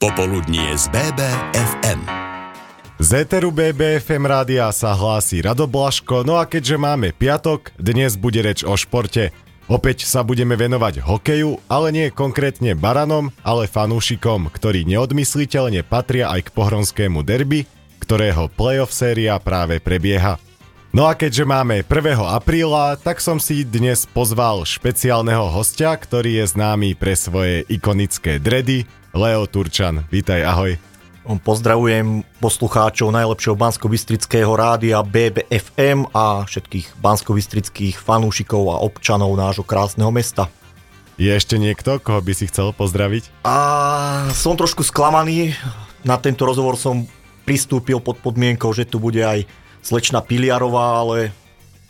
Popoludnie z BBFM. Z Eteru BBFM rádia sa hlási Rado Blaško, no a keďže máme piatok, dnes bude reč o športe. Opäť sa budeme venovať hokeju, ale nie konkrétne baranom, ale fanúšikom, ktorí neodmysliteľne patria aj k pohronskému derby, ktorého playoff séria práve prebieha. No a keďže máme 1. apríla, tak som si dnes pozval špeciálneho hostia, ktorý je známy pre svoje ikonické dredy, Leo Turčan. Vítaj, ahoj. Pozdravujem poslucháčov najlepšieho bansko rádia BBFM a všetkých bansko fanúšikov a občanov nášho krásneho mesta. Je ešte niekto, koho by si chcel pozdraviť? A som trošku sklamaný. Na tento rozhovor som pristúpil pod podmienkou, že tu bude aj slečna Piliarová, ale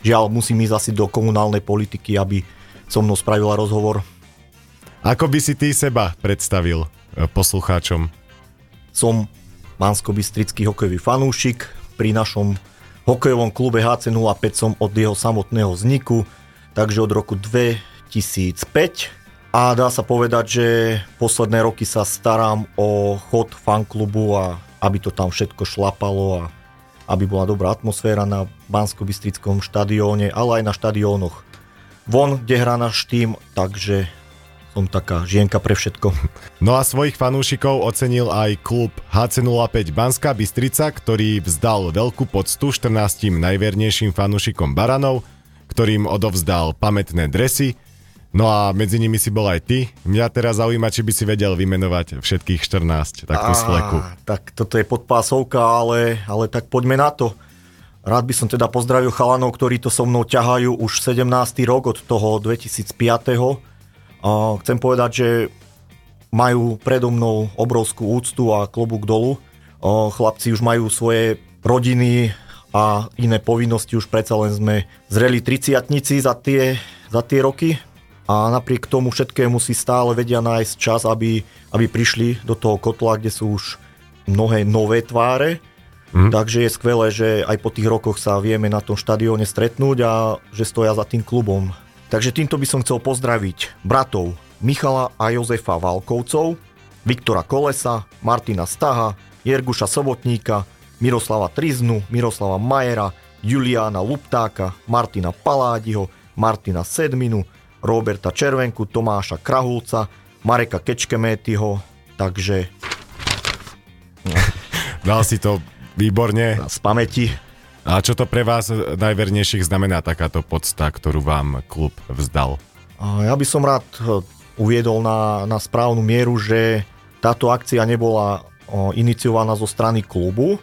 žiaľ musím ísť asi do komunálnej politiky, aby so mnou spravila rozhovor. Ako by si ty seba predstavil poslucháčom? Som mansko hokejový fanúšik. Pri našom hokejovom klube HC05 som od jeho samotného vzniku, takže od roku 2005. A dá sa povedať, že posledné roky sa starám o chod fanklubu a aby to tam všetko šlapalo a aby bola dobrá atmosféra na bansko štadióne, ale aj na štadiónoch von, kde hrá náš tým, takže som taká žienka pre všetko. No a svojich fanúšikov ocenil aj klub HC05 Banská Bystrica, ktorý vzdal veľkú poctu 14 najvernejším fanúšikom Baranov, ktorým odovzdal pamätné dresy, No a medzi nimi si bol aj ty. Mňa teraz zaujíma, či by si vedel vymenovať všetkých 14 takto sleku. Tak toto je podpásovka, ale, ale tak poďme na to. Rád by som teda pozdravil chalanov, ktorí to so mnou ťahajú už 17. rok od toho 2005. A chcem povedať, že majú predo mnou obrovskú úctu a klobúk dolu. Chlapci už majú svoje rodiny a iné povinnosti, už predsa len sme zreli triciatnici za tie, za tie roky a napriek tomu všetkému si stále vedia nájsť čas, aby, aby prišli do toho kotla, kde sú už mnohé nové tváre. Mm. Takže je skvelé, že aj po tých rokoch sa vieme na tom štadióne stretnúť a že stoja za tým klubom. Takže týmto by som chcel pozdraviť bratov Michala a Jozefa Valkovcov, Viktora Kolesa, Martina Staha, Jerguša Sobotníka, Miroslava Triznu, Miroslava Majera, Juliána Luptáka, Martina Paládiho, Martina Sedminu, Roberta Červenku, Tomáša Krahulca, Mareka Kečkemétyho, takže... Dal si to výborne. Z pamäti. A čo to pre vás najvernejších znamená takáto podsta, ktorú vám klub vzdal? Ja by som rád e, uviedol na, na správnu mieru, že táto akcia nebola iniciovaná zo strany klubu,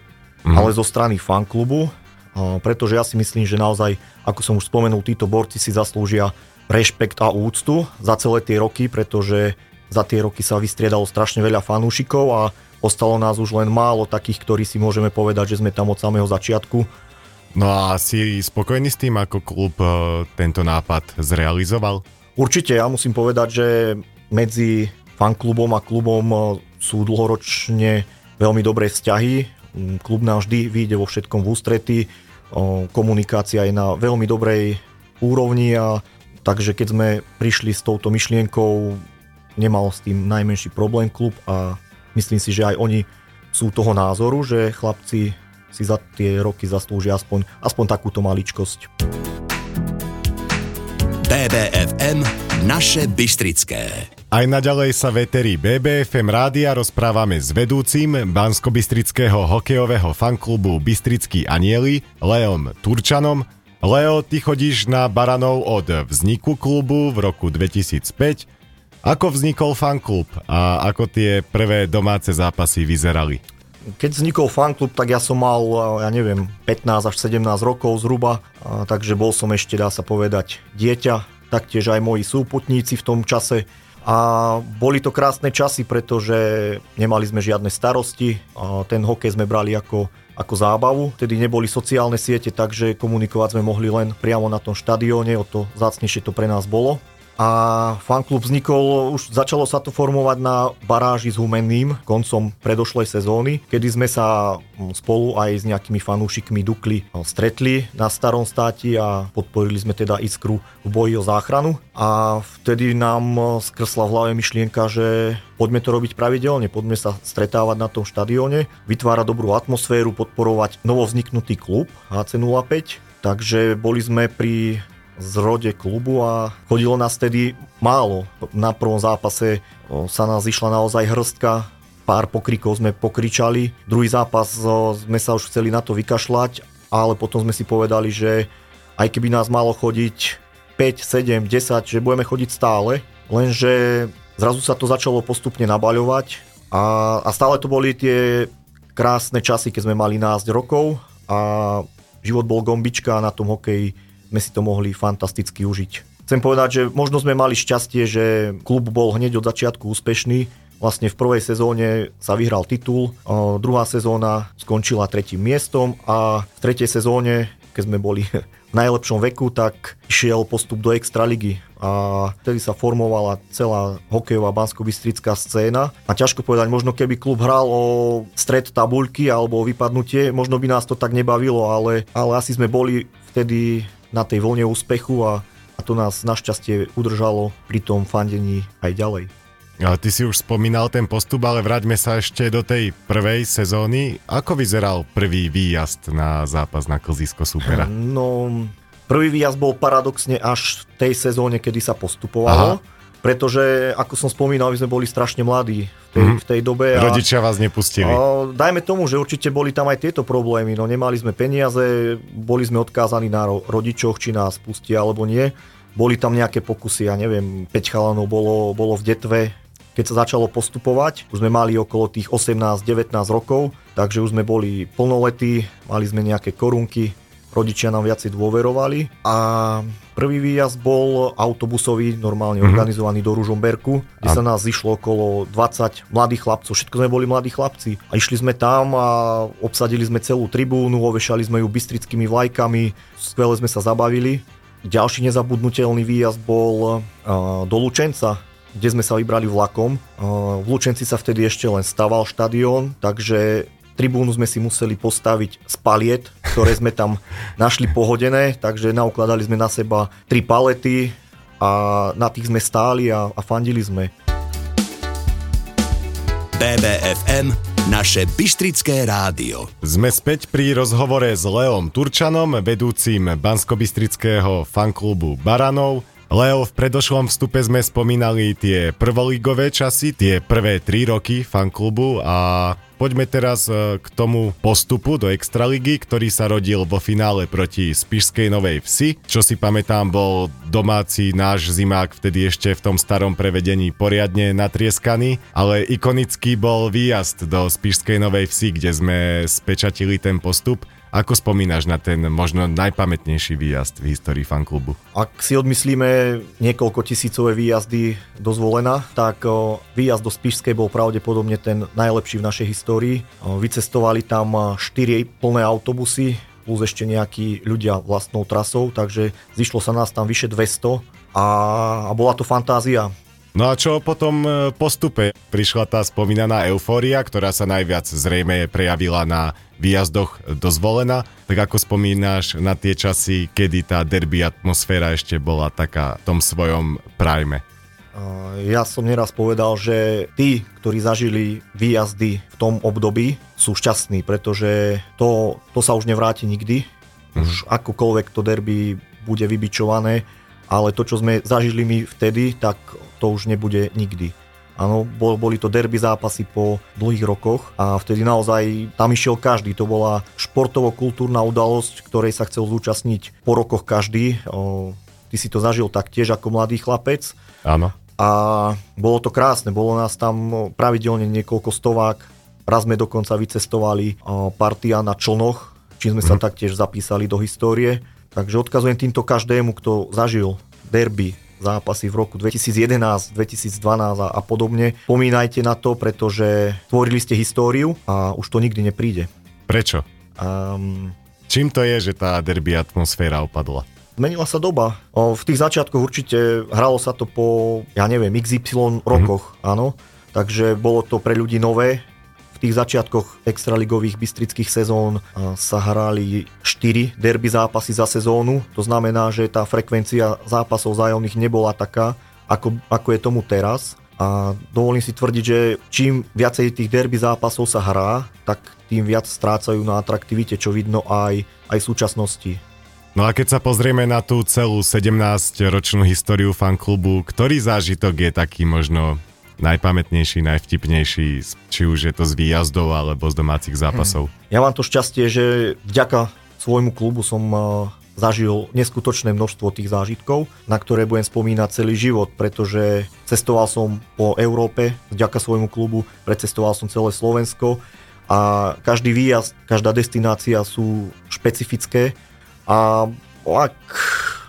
mm. ale zo strany fanklubu, pretože ja si myslím, že naozaj, ako som už spomenul, títo borci si zaslúžia rešpekt a úctu za celé tie roky, pretože za tie roky sa vystriedalo strašne veľa fanúšikov a ostalo nás už len málo takých, ktorí si môžeme povedať, že sme tam od samého začiatku. No a si spokojný s tým, ako klub e, tento nápad zrealizoval? Určite, ja musím povedať, že medzi fanklubom a klubom e, sú dlhoročne veľmi dobré vzťahy. Mm, klub nám vždy vyjde vo všetkom v ústrety, e, komunikácia je na veľmi dobrej úrovni a Takže keď sme prišli s touto myšlienkou, nemal s tým najmenší problém klub a myslím si, že aj oni sú toho názoru, že chlapci si za tie roky zaslúžia aspoň, aspoň takúto maličkosť. BBFM Naše Bystrické. Aj naďalej sa veteri BBFM rádia rozprávame s vedúcim Bansko-Bystrického hokejového fanklubu Bystrický anieli Leom Turčanom Leo, ty chodíš na Baranov od vzniku klubu v roku 2005. Ako vznikol fanklub a ako tie prvé domáce zápasy vyzerali? Keď vznikol fanklub, tak ja som mal, ja neviem, 15 až 17 rokov zhruba, takže bol som ešte, dá sa povedať, dieťa, taktiež aj moji súputníci v tom čase. A boli to krásne časy, pretože nemali sme žiadne starosti. A ten hokej sme brali ako ako zábavu. Tedy neboli sociálne siete, takže komunikovať sme mohli len priamo na tom štadióne, o to zácnejšie to pre nás bolo. A fanklub vznikol, už začalo sa to formovať na baráži s Humenným koncom predošlej sezóny, kedy sme sa spolu aj s nejakými fanúšikmi Dukli stretli na starom státi a podporili sme teda Iskru v boji o záchranu. A vtedy nám skrsla v hlave myšlienka, že poďme to robiť pravidelne, poďme sa stretávať na tom štadióne, vytvárať dobrú atmosféru, podporovať novovzniknutý klub HC05, takže boli sme pri zrode klubu a chodilo nás tedy málo. Na prvom zápase sa nás išla naozaj hrstka, pár pokrikov sme pokričali. Druhý zápas sme sa už chceli na to vykašľať, ale potom sme si povedali, že aj keby nás malo chodiť 5, 7, 10, že budeme chodiť stále, lenže zrazu sa to začalo postupne nabaľovať a, a stále to boli tie krásne časy, keď sme mali násť rokov a život bol gombička na tom hokeji sme si to mohli fantasticky užiť. Chcem povedať, že možno sme mali šťastie, že klub bol hneď od začiatku úspešný. Vlastne v prvej sezóne sa vyhral titul, druhá sezóna skončila tretím miestom a v tretej sezóne, keď sme boli v najlepšom veku, tak išiel postup do Extraligy a vtedy sa formovala celá hokejová bansko scéna a ťažko povedať, možno keby klub hral o stred tabuľky alebo o vypadnutie, možno by nás to tak nebavilo, ale, ale asi sme boli vtedy na tej vlne úspechu a, a to nás našťastie udržalo pri tom fandení aj ďalej. Ale ty si už spomínal ten postup, ale vráťme sa ešte do tej prvej sezóny. Ako vyzeral prvý výjazd na zápas na klzisko supera? No, prvý výjazd bol paradoxne až v tej sezóne, kedy sa postupovalo. Aha pretože, ako som spomínal, my sme boli strašne mladí v tej, mm. v tej dobe. A, Rodičia vás nepustili. A, dajme tomu, že určite boli tam aj tieto problémy. No, nemali sme peniaze, boli sme odkázaní na rodičoch, či nás pustia alebo nie. Boli tam nejaké pokusy, ja neviem, 5 chalanov bolo, bolo v detve, keď sa začalo postupovať. Už sme mali okolo tých 18-19 rokov, takže už sme boli plnoletí, mali sme nejaké korunky, rodičia nám viacej dôverovali a prvý výjazd bol autobusový, normálne mm-hmm. organizovaný do Ružomberku, kde a... sa nás zišlo okolo 20 mladých chlapcov, všetko sme boli mladí chlapci a išli sme tam a obsadili sme celú tribúnu, ovešali sme ju bystrickými vlajkami, skvele sme sa zabavili. Ďalší nezabudnutelný výjazd bol uh, do Lučenca, kde sme sa vybrali vlakom. Uh, v Lučenci sa vtedy ešte len staval štadión, takže Tribúnu sme si museli postaviť z paliet, ktoré sme tam našli pohodené, takže naukladali sme na seba tri palety a na tých sme stáli a, a fandili sme. BBFM naše Bystrické rádio. Sme späť pri rozhovore s Leom Turčanom, vedúcim Banskobystrického fanklubu Baranov. Leo, v predošlom vstupe sme spomínali tie prvoligové časy, tie prvé tri roky fanklubu a poďme teraz e, k tomu postupu do Extraligy, ktorý sa rodil vo finále proti Spišskej Novej Vsi. Čo si pamätám, bol domáci náš zimák vtedy ešte v tom starom prevedení poriadne natrieskaný, ale ikonický bol výjazd do Spišskej Novej Vsi, kde sme spečatili ten postup. Ako spomínaš na ten možno najpamätnejší výjazd v histórii fanklubu? Ak si odmyslíme niekoľko tisícové výjazdy do zvolená, tak výjazd do Spišskej bol pravdepodobne ten najlepší v našej histórii. Vycestovali tam 4 plné autobusy, plus ešte nejakí ľudia vlastnou trasou, takže zišlo sa nás tam vyše 200 a, a bola to fantázia. No a čo potom e, postupe? Prišla tá spomínaná eufória, ktorá sa najviac zrejme prejavila na výjazdoch do zvolena. Tak ako spomínaš na tie časy, kedy tá derby atmosféra ešte bola taká v tom svojom prime? Ja som neraz povedal, že tí, ktorí zažili výjazdy v tom období, sú šťastní, pretože to, to sa už nevráti nikdy. Už mm. akokoľvek to derby bude vybičované, ale to, čo sme zažili my vtedy, tak to už nebude nikdy. Áno, bol, boli to derby zápasy po dlhých rokoch a vtedy naozaj tam išiel každý. To bola športovo-kultúrna udalosť, ktorej sa chcel zúčastniť po rokoch každý. O, ty si to zažil taktiež ako mladý chlapec. Áno. A bolo to krásne, bolo nás tam pravidelne niekoľko stovák. Raz sme dokonca vycestovali partia na Člnoch, čím sme mm. sa mhm. taktiež zapísali do histórie. Takže odkazujem týmto každému, kto zažil derby zápasy v roku 2011, 2012 a, podobne. Pomínajte na to, pretože tvorili ste históriu a už to nikdy nepríde. Prečo? Um, Čím to je, že tá derby atmosféra opadla? Zmenila sa doba. V tých začiatkoch určite hralo sa to po, ja neviem, XY rokoch, mm-hmm. áno. Takže bolo to pre ľudí nové. V tých začiatkoch extraligových bystrických sezón sa hrali 4 derby zápasy za sezónu. To znamená, že tá frekvencia zápasov zájomných nebola taká, ako, ako je tomu teraz. A dovolím si tvrdiť, že čím viacej tých derby zápasov sa hrá, tak tým viac strácajú na atraktivite, čo vidno aj, aj v súčasnosti. No a keď sa pozrieme na tú celú 17-ročnú históriu fanklubu, ktorý zážitok je taký možno najpamätnejší, najvtipnejší, či už je to z výjazdov alebo z domácich zápasov? Hmm. Ja mám to šťastie, že vďaka svojmu klubu som uh, zažil neskutočné množstvo tých zážitkov, na ktoré budem spomínať celý život, pretože cestoval som po Európe vďaka svojmu klubu, precestoval som celé Slovensko a každý výjazd, každá destinácia sú špecifické a ak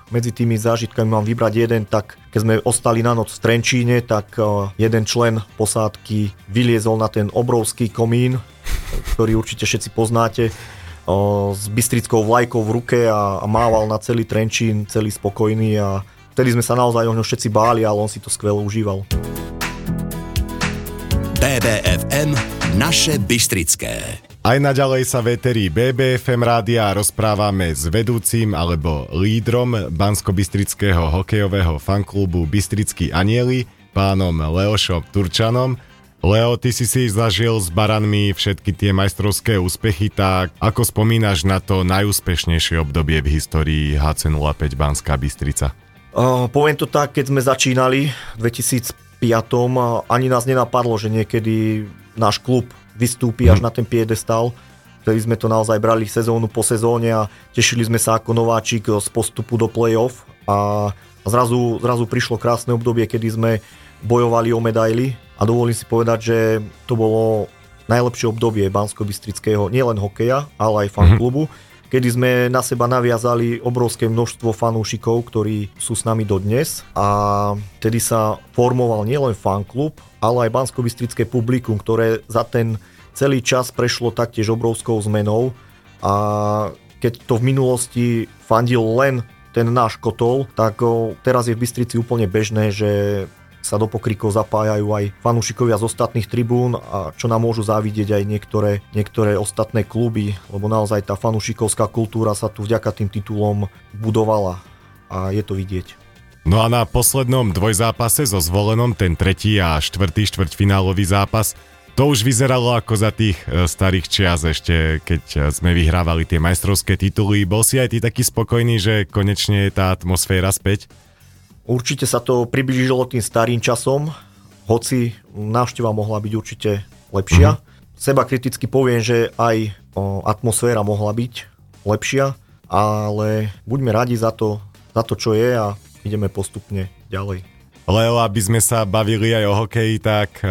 medzi tými zážitkami mám vybrať jeden, tak keď sme ostali na noc v Trenčíne, tak e, jeden člen posádky vyliezol na ten obrovský komín, ktorý určite všetci poznáte, e, s bystrickou vlajkou v ruke a, mával na celý Trenčín, celý spokojný a vtedy sme sa naozaj o ňo všetci báli, ale on si to skvelo užíval. BBFM Naše Bystrické. Aj naďalej sa veterí BBFM rádia rozprávame s vedúcim alebo lídrom Bansko-Bystrického hokejového fanklubu Bystrický anieli, pánom Leošom Turčanom. Leo, ty si si zažil s baranmi všetky tie majstrovské úspechy, tak ako spomínaš na to najúspešnejšie obdobie v histórii HC05 Banská Bystrica? Uh, poviem to tak, keď sme začínali v 2005, ani nás nenapadlo, že niekedy náš klub vystúpi až mhm. na ten piedestal. Vtedy sme to naozaj brali sezónu po sezóne a tešili sme sa ako nováčik z postupu do play-off a zrazu, zrazu prišlo krásne obdobie, kedy sme bojovali o medaily a dovolím si povedať, že to bolo najlepšie obdobie Bansko-Bystrického nielen hokeja, ale aj fanklubu. Mm-hmm kedy sme na seba naviazali obrovské množstvo fanúšikov, ktorí sú s nami dodnes. A tedy sa formoval nielen fanklub, ale aj bansko publikum, ktoré za ten celý čas prešlo taktiež obrovskou zmenou. A keď to v minulosti fandil len ten náš kotol, tak teraz je v Bystrici úplne bežné, že sa do pokrikov zapájajú aj fanúšikovia z ostatných tribún a čo nám môžu závidieť aj niektoré, niektoré ostatné kluby, lebo naozaj tá fanúšikovská kultúra sa tu vďaka tým titulom budovala a je to vidieť. No a na poslednom dvojzápase so zvolenom ten tretí a štvrtý štvrťfinálový zápas to už vyzeralo ako za tých e, starých čias ešte, keď e, sme vyhrávali tie majstrovské tituly. Bol si aj ty taký spokojný, že konečne je tá atmosféra späť? Určite sa to priblížilo tým starým časom, hoci návšteva mohla byť určite lepšia. Mm-hmm. Seba kriticky poviem, že aj o, atmosféra mohla byť lepšia, ale buďme radi za to, za to, čo je a ideme postupne ďalej. Leo, aby sme sa bavili aj o hokeji, tak e,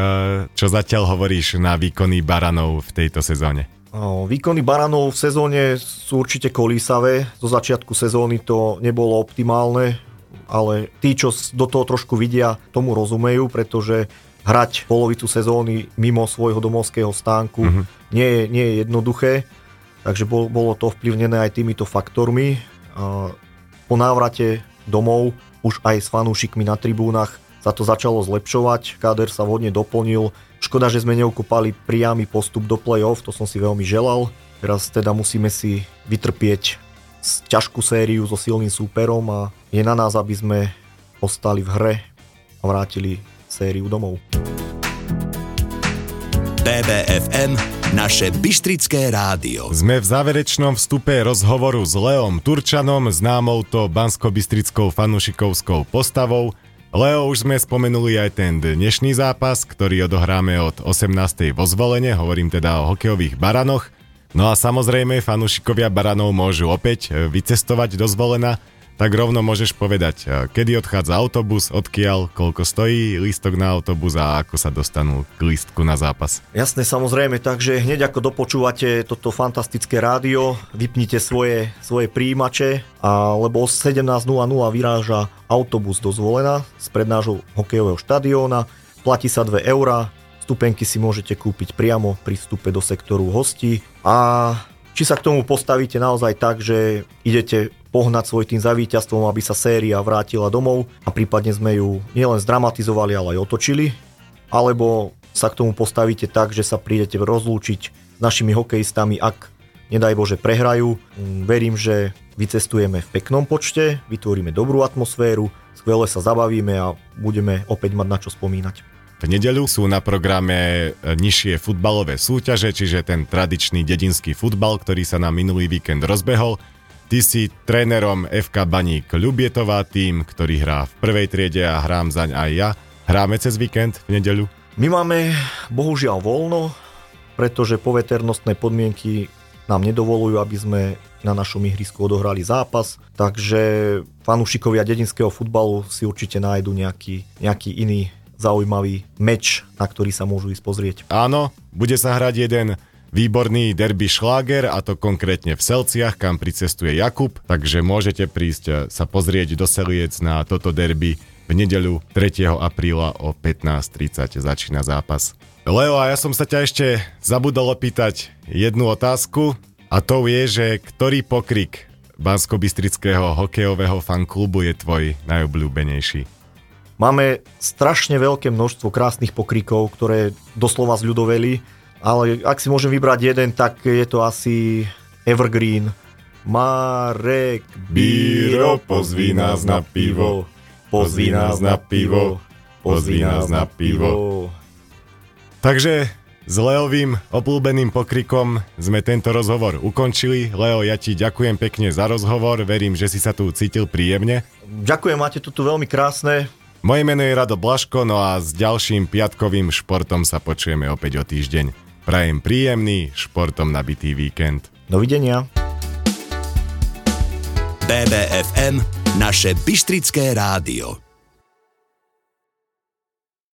čo zatiaľ hovoríš na výkony Baranov v tejto sezóne? Výkony Baranov v sezóne sú určite kolísavé. Zo začiatku sezóny to nebolo optimálne ale tí, čo do toho trošku vidia, tomu rozumejú, pretože hrať polovicu sezóny mimo svojho domovského stánku mm-hmm. nie, je, nie je jednoduché, takže bol, bolo to ovplyvnené aj týmito faktormi. Po návrate domov už aj s fanúšikmi na tribúnach sa to začalo zlepšovať, káder sa vhodne doplnil. Škoda, že sme neukopali priamy postup do play-off, to som si veľmi želal. Teraz teda musíme si vytrpieť ťažkú sériu so silným súperom a je na nás, aby sme ostali v hre a vrátili sériu domov. BBFM naše Bystrické rádio. Sme v záverečnom vstupe rozhovoru s Leom Turčanom, známou to bansko-bystrickou fanušikovskou postavou. Leo, už sme spomenuli aj ten dnešný zápas, ktorý odohráme od 18. vo zvolenie, hovorím teda o hokejových baranoch. No a samozrejme, fanúšikovia baranov môžu opäť e, vycestovať do zvolena, tak rovno môžeš povedať, e, kedy odchádza autobus, odkiaľ, koľko stojí lístok na autobus a ako sa dostanú k lístku na zápas. Jasné, samozrejme, takže hneď ako dopočúvate toto fantastické rádio, vypnite svoje, svoje príjimače, a, lebo o 17.00 vyráža autobus do zvolena z prednášho hokejového štadióna, platí sa 2 eurá, Stupenky si môžete kúpiť priamo pri vstupe do sektoru hostí a či sa k tomu postavíte naozaj tak, že idete pohnať svoj tým za víťazstvom, aby sa séria vrátila domov a prípadne sme ju nielen zdramatizovali, ale aj otočili, alebo sa k tomu postavíte tak, že sa prídete rozlúčiť s našimi hokejistami, ak nedaj Bože prehrajú. Mm, verím, že vycestujeme v peknom počte, vytvoríme dobrú atmosféru, skvele sa zabavíme a budeme opäť mať na čo spomínať. V nedeľu sú na programe e, nižšie futbalové súťaže, čiže ten tradičný dedinský futbal, ktorý sa na minulý víkend rozbehol. Ty si trénerom FK Baník Ľubietová, tým, ktorý hrá v prvej triede a hrám zaň aj ja. Hráme cez víkend v nedeľu? My máme bohužiaľ voľno, pretože poveternostné podmienky nám nedovolujú, aby sme na našom ihrisku odohrali zápas, takže fanúšikovia dedinského futbalu si určite nájdu nejaký, nejaký iný zaujímavý meč, na ktorý sa môžu ísť pozrieť. Áno, bude sa hrať jeden výborný derby šláger a to konkrétne v Selciach, kam pricestuje Jakub, takže môžete prísť eh, sa pozrieť do Seliec na toto derby v nedeľu 3. apríla o 15.30 začína zápas. Leo, a ja som sa ťa ešte zabudol opýtať jednu otázku a to je, že ktorý pokrik bansko hokejového fanklubu je tvoj najobľúbenejší? Máme strašne veľké množstvo krásnych pokrikov, ktoré doslova zľudoveli, ale ak si môžem vybrať jeden, tak je to asi Evergreen. Marek Bíro, pozví nás na pivo. Pozví nás na pivo. Pozví nás na pivo. Takže s Leovým obľúbeným pokrikom sme tento rozhovor ukončili. Leo, ja ti ďakujem pekne za rozhovor, verím, že si sa tu cítil príjemne. Ďakujem, máte to tu veľmi krásne. Moje meno je Rado Blaško, no a s ďalším piatkovým športom sa počujeme opäť o týždeň. Prajem príjemný, športom nabitý víkend. Dovidenia. BBFM, naše Bystrické rádio.